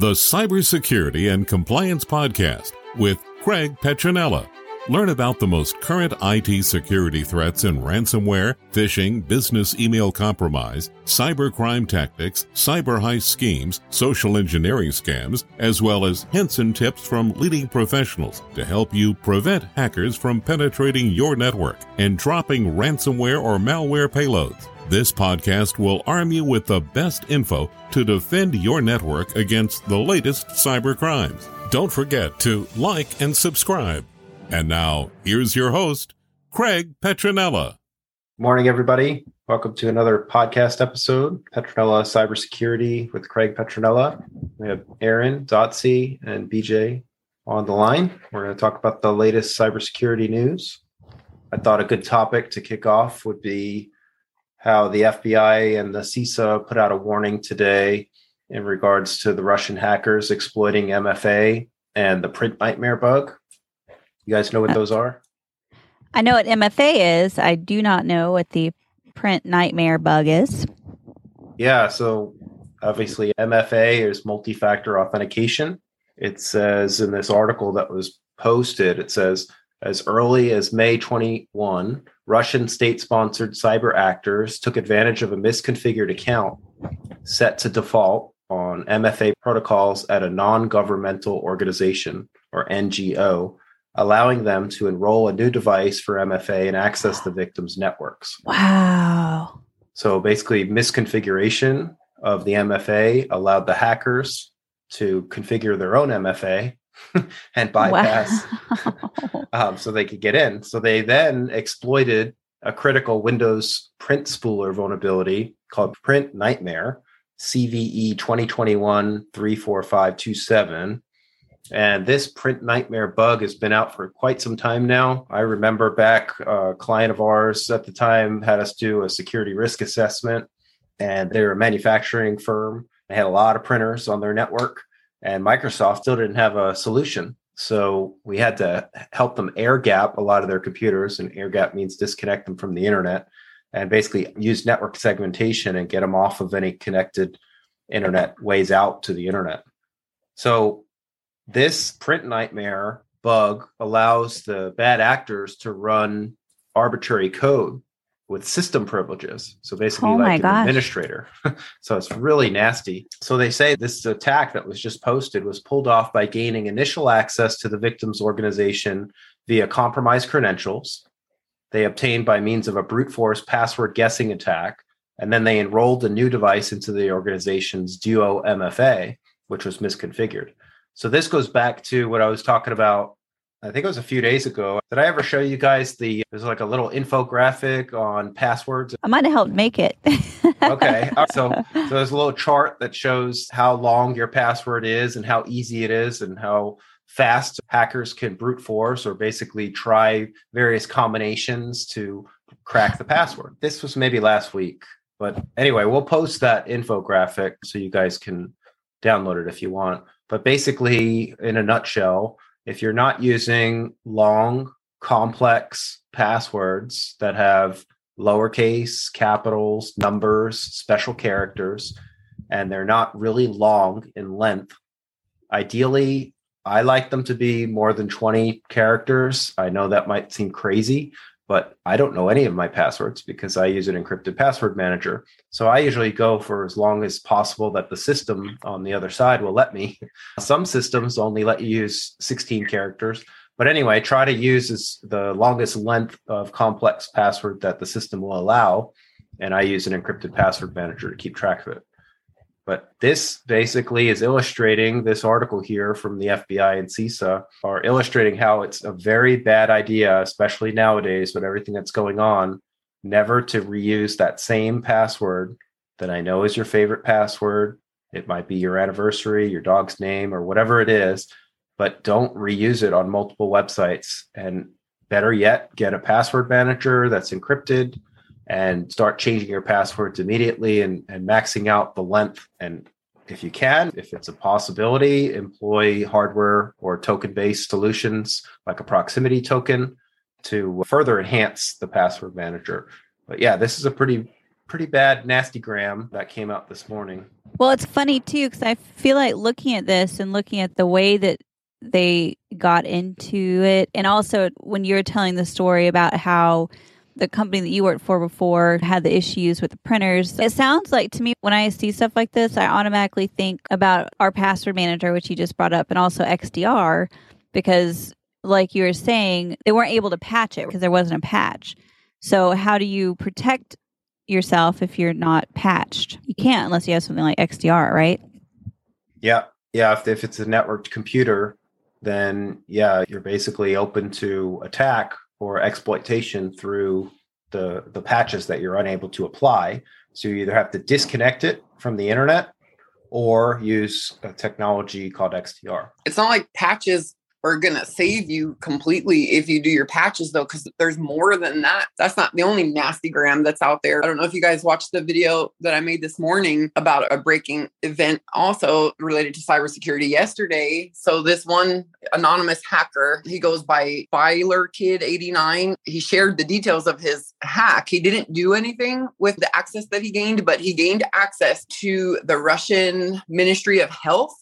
the Cybersecurity and Compliance Podcast with Craig Petronella. Learn about the most current IT security threats in ransomware, phishing, business email compromise, cybercrime tactics, cyber heist schemes, social engineering scams, as well as hints and tips from leading professionals to help you prevent hackers from penetrating your network and dropping ransomware or malware payloads. This podcast will arm you with the best info to defend your network against the latest cyber crimes. Don't forget to like and subscribe. And now, here's your host, Craig Petronella. Morning, everybody. Welcome to another podcast episode, Petronella Cybersecurity with Craig Petronella. We have Erin, Dotsie, and BJ on the line. We're going to talk about the latest cybersecurity news. I thought a good topic to kick off would be how the FBI and the CISA put out a warning today in regards to the Russian hackers exploiting MFA and the print nightmare bug. You guys know what uh, those are? I know what MFA is. I do not know what the print nightmare bug is. Yeah, so obviously MFA is multi-factor authentication. It says in this article that was posted, it says as early as May 21, Russian state sponsored cyber actors took advantage of a misconfigured account set to default on MFA protocols at a non governmental organization or NGO, allowing them to enroll a new device for MFA and access the victim's networks. Wow. So basically, misconfiguration of the MFA allowed the hackers to configure their own MFA and bypass wow. um, so they could get in. So they then exploited a critical Windows print spooler vulnerability called Print Nightmare, CVE 2021 34527. And this print nightmare bug has been out for quite some time now. I remember back, a client of ours at the time had us do a security risk assessment, and they're a manufacturing firm. They had a lot of printers on their network and Microsoft still didn't have a solution. So we had to help them air gap a lot of their computers, and air gap means disconnect them from the internet and basically use network segmentation and get them off of any connected internet ways out to the internet. So this print nightmare bug allows the bad actors to run arbitrary code with system privileges. So basically, oh like an gosh. administrator. so it's really nasty. So they say this attack that was just posted was pulled off by gaining initial access to the victim's organization via compromised credentials. They obtained by means of a brute force password guessing attack. And then they enrolled a new device into the organization's Duo MFA, which was misconfigured. So this goes back to what I was talking about I think it was a few days ago. Did I ever show you guys the there's like a little infographic on passwords? I might have helped make it. okay. So so there's a little chart that shows how long your password is and how easy it is and how fast hackers can brute force or basically try various combinations to crack the password. This was maybe last week. But anyway, we'll post that infographic so you guys can download it if you want. But basically, in a nutshell, if you're not using long, complex passwords that have lowercase, capitals, numbers, special characters, and they're not really long in length, ideally, I like them to be more than 20 characters. I know that might seem crazy, but I don't know any of my passwords because I use an encrypted password manager. So I usually go for as long as possible that the system on the other side will let me. Some systems only let you use 16 characters. But anyway, try to use the longest length of complex password that the system will allow. And I use an encrypted password manager to keep track of it. But this basically is illustrating this article here from the FBI and CISA are illustrating how it's a very bad idea, especially nowadays with everything that's going on, never to reuse that same password that I know is your favorite password. It might be your anniversary, your dog's name, or whatever it is, but don't reuse it on multiple websites. And better yet, get a password manager that's encrypted and start changing your passwords immediately and, and maxing out the length. And if you can, if it's a possibility, employ hardware or token based solutions like a proximity token to further enhance the password manager. But yeah, this is a pretty pretty bad nasty gram that came out this morning. Well, it's funny too because I feel like looking at this and looking at the way that they got into it, and also when you were telling the story about how the company that you worked for before had the issues with the printers. It sounds like to me when I see stuff like this, I automatically think about our password manager, which you just brought up, and also XDR, because like you were saying, they weren't able to patch it because there wasn't a patch. So how do you protect yourself if you're not patched? You can't unless you have something like XDR, right? Yeah. Yeah. If, if it's a networked computer, then yeah, you're basically open to attack or exploitation through the the patches that you're unable to apply. So you either have to disconnect it from the internet or use a technology called XDR. It's not like patches are going to save you completely if you do your patches though because there's more than that. That's not the only nasty gram that's out there. I don't know if you guys watched the video that i made this morning about a breaking event also related to cybersecurity yesterday. So this one anonymous hacker he goes by filer kid 89 he shared the details of his hack. He didn't do anything with the access that he gained but he gained access to the russian ministry of health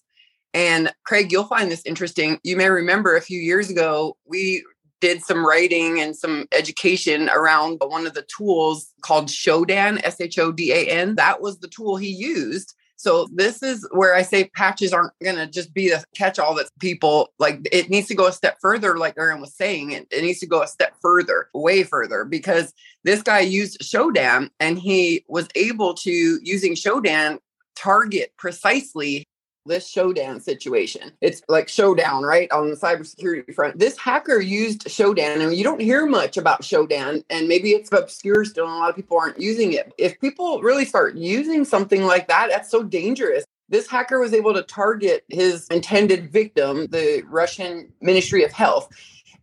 and Craig, you'll find this interesting. You may remember a few years ago, we did some writing and some education around one of the tools called Shodan, S H O D A N. That was the tool he used. So this is where I say patches aren't going to just be the catch all that people like. It needs to go a step further, like Erin was saying. It, it needs to go a step further, way further, because this guy used Shodan and he was able to, using Shodan, target precisely this Shodan situation. It's like Showdown, right? On the cybersecurity front. This hacker used Shodan, and you don't hear much about Shodan, and maybe it's obscure still, and a lot of people aren't using it. If people really start using something like that, that's so dangerous. This hacker was able to target his intended victim, the Russian Ministry of Health.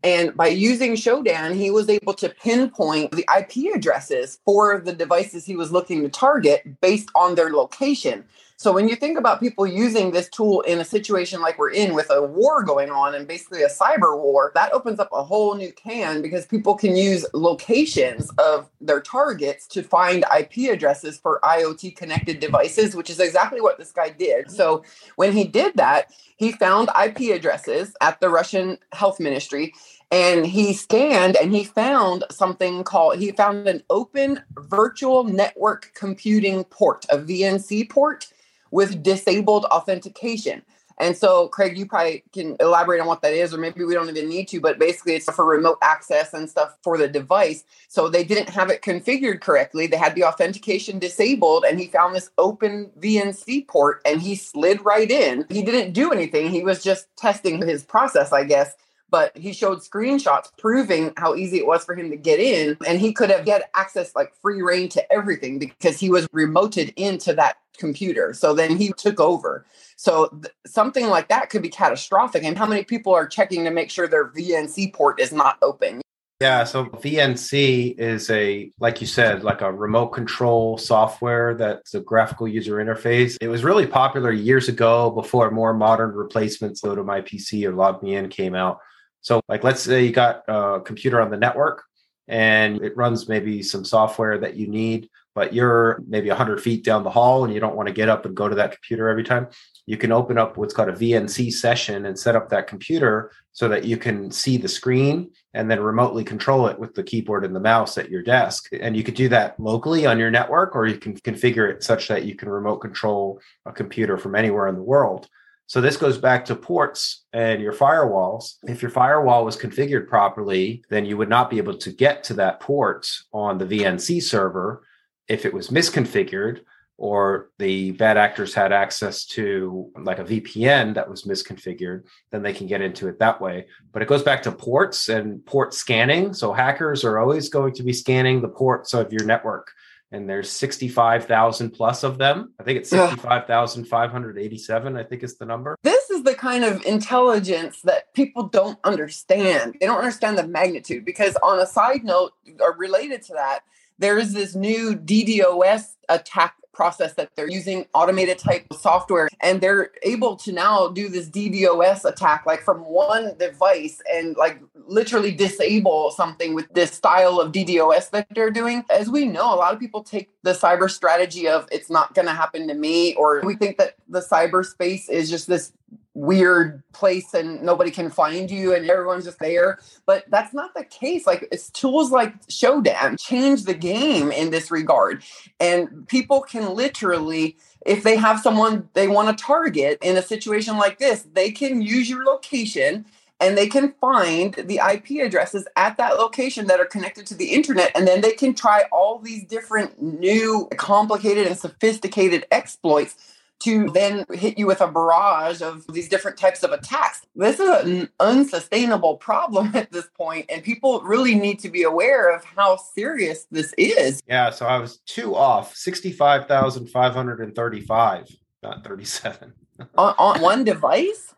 And by using Shodan, he was able to pinpoint the IP addresses for the devices he was looking to target based on their location. So when you think about people using this tool in a situation like we're in with a war going on and basically a cyber war, that opens up a whole new can because people can use locations of their targets to find IP addresses for IoT connected devices, which is exactly what this guy did. Mm-hmm. So when he did that, he found IP addresses at the Russian health ministry and he scanned and he found something called he found an open virtual network computing port a vnc port with disabled authentication. And so, Craig, you probably can elaborate on what that is, or maybe we don't even need to, but basically it's for remote access and stuff for the device. So they didn't have it configured correctly. They had the authentication disabled, and he found this open VNC port and he slid right in. He didn't do anything, he was just testing his process, I guess but he showed screenshots proving how easy it was for him to get in and he could have get access like free reign to everything because he was remoted into that computer. So then he took over. So th- something like that could be catastrophic and how many people are checking to make sure their vnc port is not open? Yeah so vnc is a like you said like a remote control software that's a graphical user interface. It was really popular years ago before more modern replacements GoToMyPC or LogMeIn came out so, like, let's say you got a computer on the network and it runs maybe some software that you need, but you're maybe 100 feet down the hall and you don't want to get up and go to that computer every time. You can open up what's called a VNC session and set up that computer so that you can see the screen and then remotely control it with the keyboard and the mouse at your desk. And you could do that locally on your network, or you can configure it such that you can remote control a computer from anywhere in the world. So this goes back to ports and your firewalls. If your firewall was configured properly, then you would not be able to get to that port on the VNC server. If it was misconfigured or the bad actors had access to like a VPN that was misconfigured, then they can get into it that way. But it goes back to ports and port scanning. So hackers are always going to be scanning the ports of your network and there's 65,000 plus of them. I think it's 65,587, I think is the number. This is the kind of intelligence that people don't understand. They don't understand the magnitude because, on a side note, or related to that, there is this new DDoS attack process that they're using automated type software and they're able to now do this DDoS attack like from one device and like literally disable something with this style of DDoS that they're doing. As we know, a lot of people take the cyber strategy of it's not going to happen to me, or we think that the cyberspace is just this weird place and nobody can find you and everyone's just there. But that's not the case. Like it's tools like Shodan change the game in this regard. And people can literally, if they have someone they want to target in a situation like this, they can use your location and they can find the IP addresses at that location that are connected to the internet. And then they can try all these different new, complicated, and sophisticated exploits to then hit you with a barrage of these different types of attacks. This is an unsustainable problem at this point, and people really need to be aware of how serious this is. Yeah, so I was two off 65,535, not 37. on, on one device?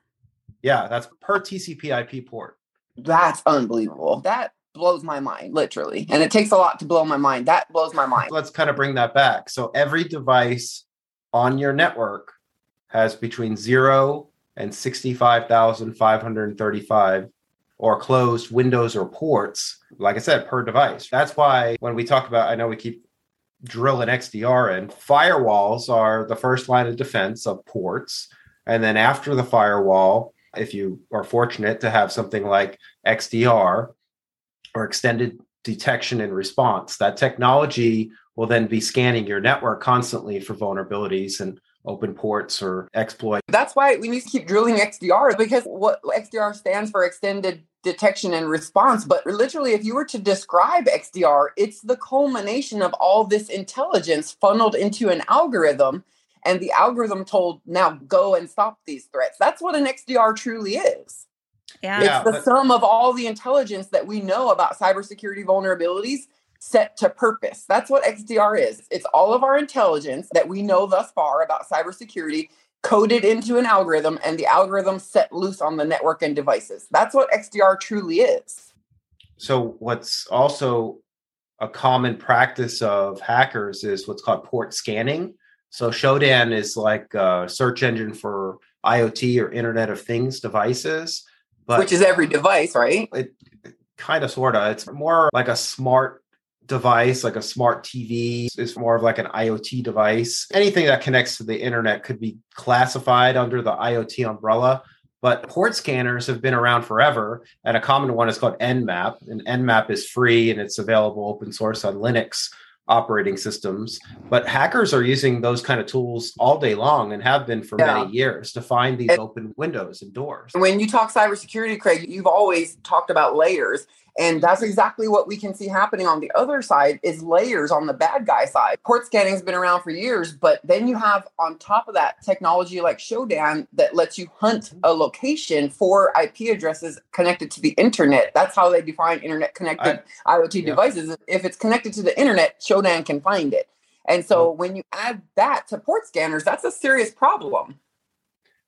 Yeah, that's per TCP IP port. That's unbelievable. That blows my mind, literally. And it takes a lot to blow my mind. That blows my mind. Let's kind of bring that back. So every device on your network has between zero and 65,535 or closed windows or ports, like I said, per device. That's why when we talk about, I know we keep drilling XDR in, firewalls are the first line of defense of ports. And then after the firewall, if you are fortunate to have something like XDR or extended detection and response, that technology will then be scanning your network constantly for vulnerabilities and open ports or exploit. That's why we need to keep drilling XDR because what XDR stands for extended detection and response. But literally, if you were to describe XDR, it's the culmination of all this intelligence funneled into an algorithm. And the algorithm told, now go and stop these threats. That's what an XDR truly is. Yeah. It's the sum of all the intelligence that we know about cybersecurity vulnerabilities set to purpose. That's what XDR is. It's all of our intelligence that we know thus far about cybersecurity coded into an algorithm and the algorithm set loose on the network and devices. That's what XDR truly is. So, what's also a common practice of hackers is what's called port scanning. So, Shodan is like a search engine for IoT or Internet of Things devices, but which is every device, right? It, it kind of, sort of. It's more like a smart device like a smart TV is more of like an IoT device. Anything that connects to the internet could be classified under the IoT umbrella. But port scanners have been around forever, and a common one is called Nmap. And Nmap is free and it's available open source on Linux operating systems. But hackers are using those kind of tools all day long and have been for yeah. many years to find these open windows and doors. When you talk cybersecurity, Craig, you've always talked about layers. And that's exactly what we can see happening on the other side is layers on the bad guy side. Port scanning has been around for years, but then you have on top of that technology like Shodan that lets you hunt a location for IP addresses connected to the internet. That's how they define internet connected IoT yeah. devices. If it's connected to the internet, Shodan can find it. And so when you add that to port scanners, that's a serious problem.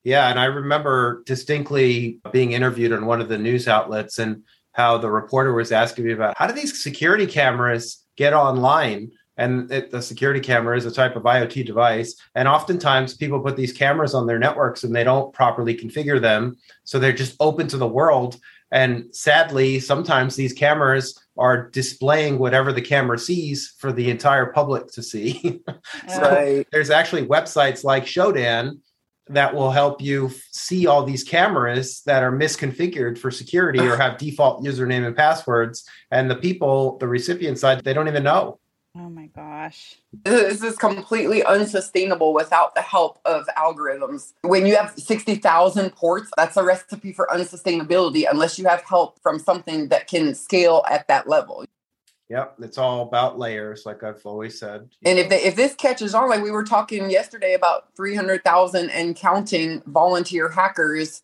Yeah, and I remember distinctly being interviewed on one of the news outlets and how the reporter was asking me about how do these security cameras get online and it, the security camera is a type of IoT device. And oftentimes people put these cameras on their networks and they don't properly configure them. So they're just open to the world. And sadly, sometimes these cameras are displaying whatever the camera sees for the entire public to see. so right. there's actually websites like Shodan that will help you see all these cameras that are misconfigured for security or have default username and passwords and the people the recipient side they don't even know. Oh my gosh. This is completely unsustainable without the help of algorithms. When you have 60,000 ports that's a recipe for unsustainability unless you have help from something that can scale at that level Yep, it's all about layers, like I've always said. And know. if they, if this catches on, like we were talking yesterday about three hundred thousand and counting volunteer hackers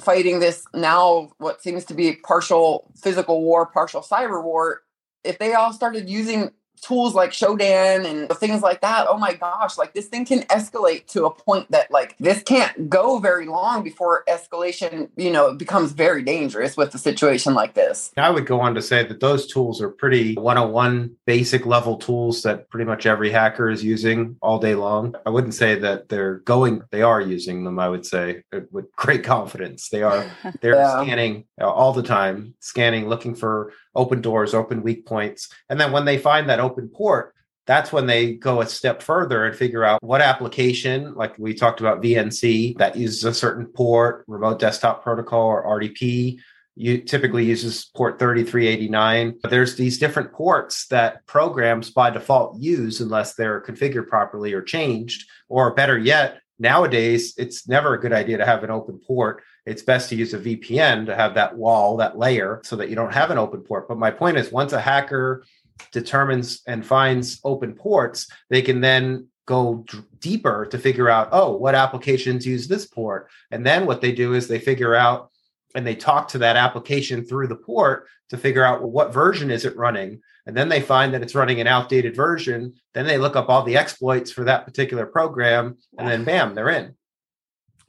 fighting this now what seems to be partial physical war, partial cyber war. If they all started using tools like Shodan and things like that, oh my gosh, like this thing can escalate to a point that like this can't go very long before escalation, you know, becomes very dangerous with a situation like this. I would go on to say that those tools are pretty 101 basic level tools that pretty much every hacker is using all day long. I wouldn't say that they're going, they are using them, I would say uh, with great confidence. They are, they're yeah. scanning uh, all the time, scanning, looking for open doors, open weak points. And then when they find that open port, that's when they go a step further and figure out what application, like we talked about VNC, that uses a certain port, remote desktop protocol or RDP, you typically uses port 3389. But there's these different ports that programs by default use unless they're configured properly or changed. Or better yet, nowadays it's never a good idea to have an open port it's best to use a VPN to have that wall, that layer, so that you don't have an open port. But my point is, once a hacker determines and finds open ports, they can then go d- deeper to figure out, oh, what applications use this port? And then what they do is they figure out and they talk to that application through the port to figure out well, what version is it running and then they find that it's running an outdated version then they look up all the exploits for that particular program and then bam they're in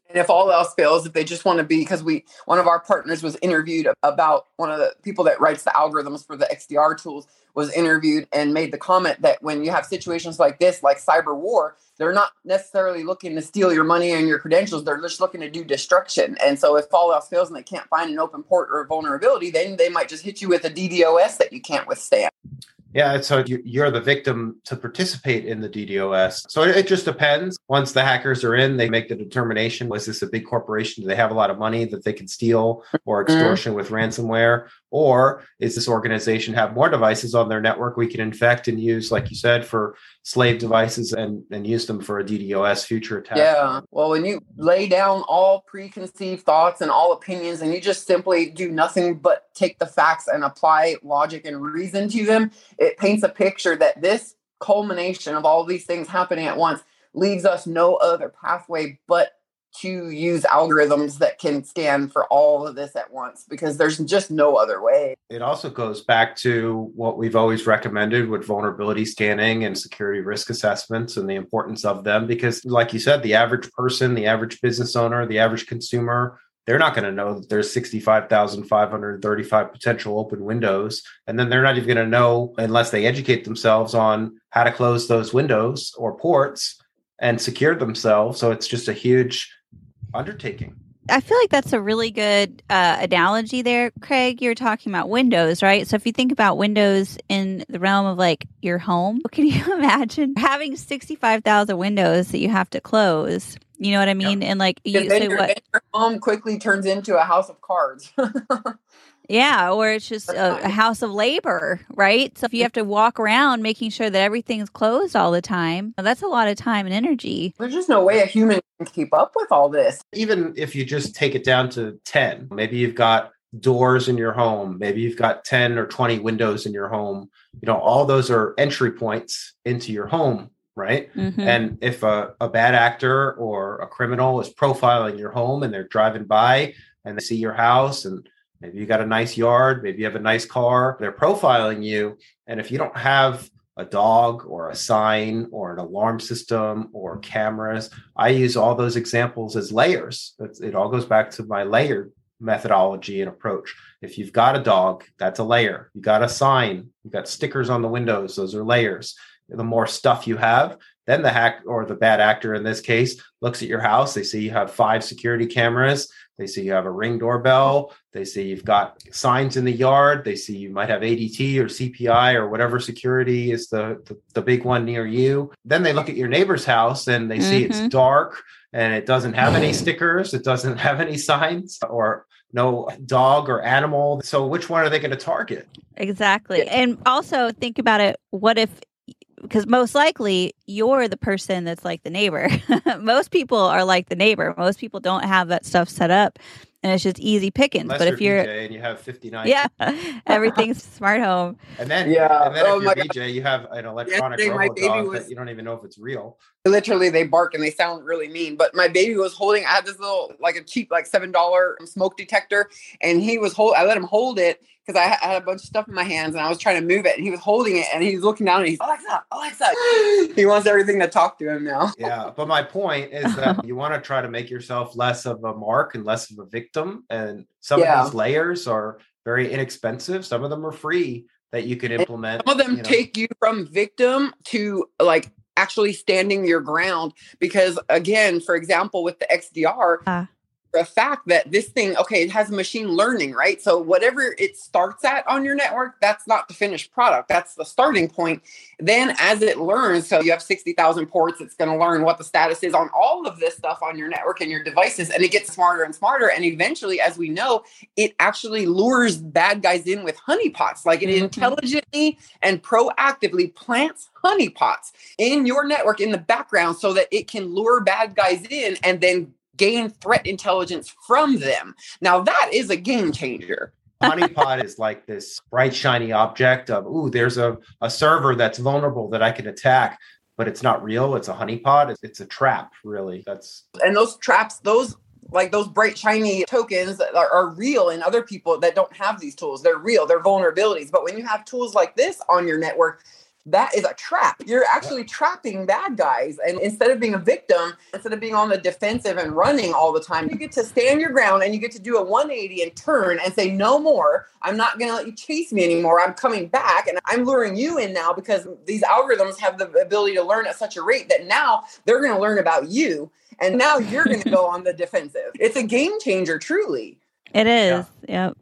and if all else fails, if they just want to be, because we, one of our partners was interviewed about one of the people that writes the algorithms for the XDR tools was interviewed and made the comment that when you have situations like this, like cyber war, they're not necessarily looking to steal your money and your credentials. They're just looking to do destruction. And so if all else fails and they can't find an open port or a vulnerability, then they might just hit you with a DDoS that you can't withstand. Yeah, so you're the victim to participate in the DDoS. So it just depends. Once the hackers are in, they make the determination was this a big corporation? Do they have a lot of money that they can steal or mm-hmm. extortion mm-hmm. with ransomware? Or is this organization have more devices on their network we can infect and use, like you said, for slave devices and, and use them for a DDoS future attack? Yeah. Well, when you lay down all preconceived thoughts and all opinions and you just simply do nothing but take the facts and apply logic and reason to them, it paints a picture that this culmination of all these things happening at once leaves us no other pathway but to use algorithms that can scan for all of this at once because there's just no other way. It also goes back to what we've always recommended with vulnerability scanning and security risk assessments and the importance of them because like you said the average person, the average business owner, the average consumer they're not going to know that there's 65,535 potential open windows. And then they're not even going to know unless they educate themselves on how to close those windows or ports and secure themselves. So it's just a huge undertaking. I feel like that's a really good uh, analogy there, Craig. You're talking about windows, right? So if you think about windows in the realm of like your home, can you imagine having 65,000 windows that you have to close? You know what I mean? And like you say, what your home quickly turns into a house of cards. Yeah, or it's just a, a, house of labor, right? So if you have to walk around making sure that everything's closed all the time, that's a lot of time and energy. There's just no way a human can keep up with all this. Even if you just take it down to 10, maybe you've got doors in your home, maybe you've got 10 or 20 windows in your home. You know, all those are entry points into your home right? Mm-hmm. And if a, a, bad actor or a criminal is profiling your home and they're driving by and they see your house and Maybe you got a nice yard, maybe you have a nice car. They're profiling you. And if you don't have a dog or a sign or an alarm system or cameras, I use all those examples as layers. it all goes back to my layered methodology and approach. If you've got a dog, that's a layer. You got a sign, you got stickers on the windows, those are layers. The more stuff you have, then the hack or the bad actor in this case looks at your house. They see you have five security cameras. They see you have a ring doorbell. They see you've got signs in the yard. They see you might have ADT or CPI or whatever security is the, the, the big one near you. Then they look at your neighbor's house and they see mm-hmm. it's dark and it doesn't have any stickers. It doesn't have any signs or no dog or animal. So which one are they going to target? Exactly. And also think about it. What if because most likely you're the person that's like the neighbor. most people are like the neighbor. Most people don't have that stuff set up. And it's just easy pickings. Unless but if you're BJ and you have 59 yeah, everything's smart home. and then Yeah. and then Oh if you're BJ, you have an electronic Yesterday, robot dog was- that you don't even know if it's real. literally they bark and they sound really mean but my baby was holding i had this little like a cheap like seven dollar smoke detector and he was hold i let him hold it because I had a bunch of stuff in my hands and i was trying to move it and he was holding it and he's looking down and he's alexa alexa he wants everything to talk to him now Yeah, but my point is that you want to try to make yourself less of a mark and less of a victim. And some Yeah. of these layers are very inexpensive. Some of them are free that you can implement. some of them you know. take you from victim to like actually standing your ground because again for example with the xdr Ah. The fact that this thing okay it has machine learning right? So whatever it starts at on your network that's not the finished product. That's the starting point. Then as it learns so you have 60,000 ports it's going to learn what the status is on all of this stuff on your network and your devices and it gets smarter and smarter. And eventually as we know it actually lures bad guys in with honeypots like it Mhm. intelligently and proactively plants honeypots in your network in the background so that it can lure bad guys in and then gain threat intelligence from them. Now that is a game changer. honeypot is like this bright shiny object of ooh there's a, a server that's vulnerable that i can attack but it's not real it's a honeypot it's, it's a trap really that's And those traps, those like those bright shiny tokens are, are real in other people that don't have these tools. They're real, they're vulnerabilities. But when you have tools like this on your network, that is a trap. You're actually trapping bad guys. And instead of being a victim, instead of being on the defensive and running all the time, you get to stand your ground and you get to do a 180 and turn and say, No more. I'm not going to let you chase me anymore. I'm coming back and I'm luring you in now because these algorithms have the ability to learn at such a rate that now they're going to learn about you. And now you're going to go on the defensive. It's a game changer, truly. It is. Yep.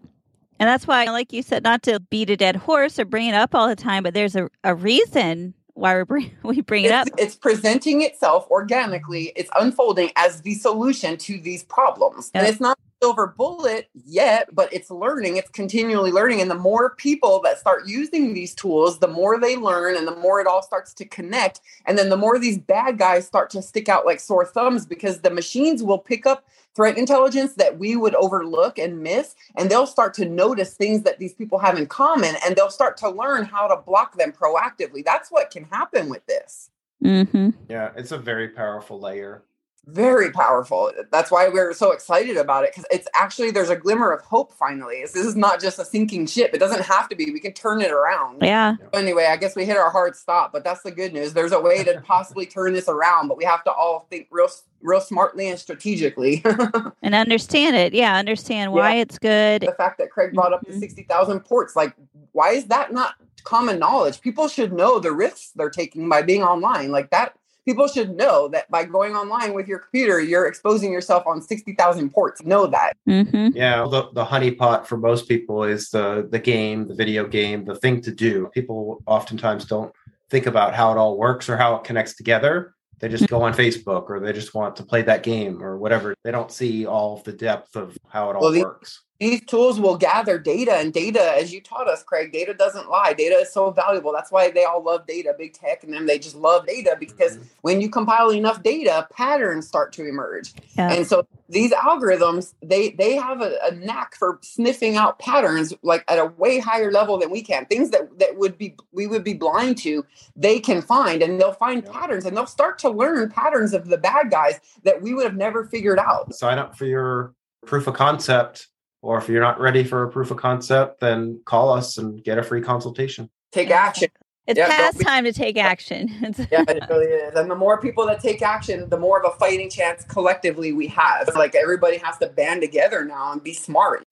And that's why, like you said, not to beat a dead horse or bring it up all the time, but there's a, a reason why we bring we bring it up. It's, presenting itself organically. It's unfolding as the solution to these problems. And it's not silver bullet yet, but it's learning. It's continually learning. And the more people that start using these tools, the more they learn and the more it all starts to connect. And then the more these bad guys start to stick out like sore thumbs because the machines will pick up threat intelligence that we would overlook and miss and they'll start to notice things that these people have in common and they'll start to learn how to block them proactively that's what can happen with this Mm-hmm. yeah it's a very powerful layer very powerful that's why we're so excited about it because it's actually there's a glimmer of hope finally this is not just a sinking ship it doesn't have to be we can turn it around Yeah. anyway i guess we hit our hard stop but that's the good news there's a way to possibly turn this around but we have to all think real real smartly and strategically And understand it. Yeah. Understand why it's good. the fact that Craig brought up the Mhm. 60,000 ports. Like, why is that not common knowledge? People should know the risks they're taking by being online. Like, that people should know that by going online with your computer, you're exposing yourself on 60,000 ports. Know that. Mm-hmm. yeah the, the honeypot for most people is the the game the video game the thing to do people oftentimes don't think about how it all works or how it connects together they just go on facebook or they just want to play that game or whatever they don't see all of the depth of how it all Well, the- works These tools will gather data, and data, as you taught us, Craig, data doesn't lie. Data is so valuable. That's why they all love data, big tech, and them, they just love data because mm-hmm. when you compile enough data, patterns start to emerge. Yeah. And so these algorithms, they they have a, a knack for sniffing out patterns like at a way higher level than we can. Things that that would be we would be blind to, they can find and they'll find Yeah. patterns and they'll start to learn patterns of the bad guys that we would have never figured out. sign up for your proof of concept or if you're not ready for a proof of concept then call us and get a free consultation Take action. It's Yeah, past be- time to take action. Yeah, it really is. And the more people that take action, the more of a fighting chance collectively we have. Like everybody has to band together now and be smart.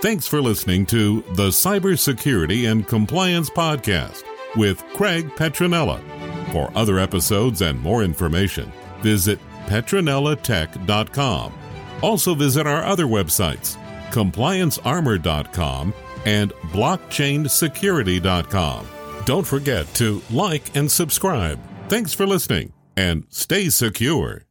Thanks for listening to the Cybersecurity and Compliance Podcast with Craig Petronella. For other episodes and more information, visit petronellatech.com. Also visit our other websites, compliancearmor.com and blockchainsecurity.com. Don't forget to like and subscribe. Thanks for listening and stay secure.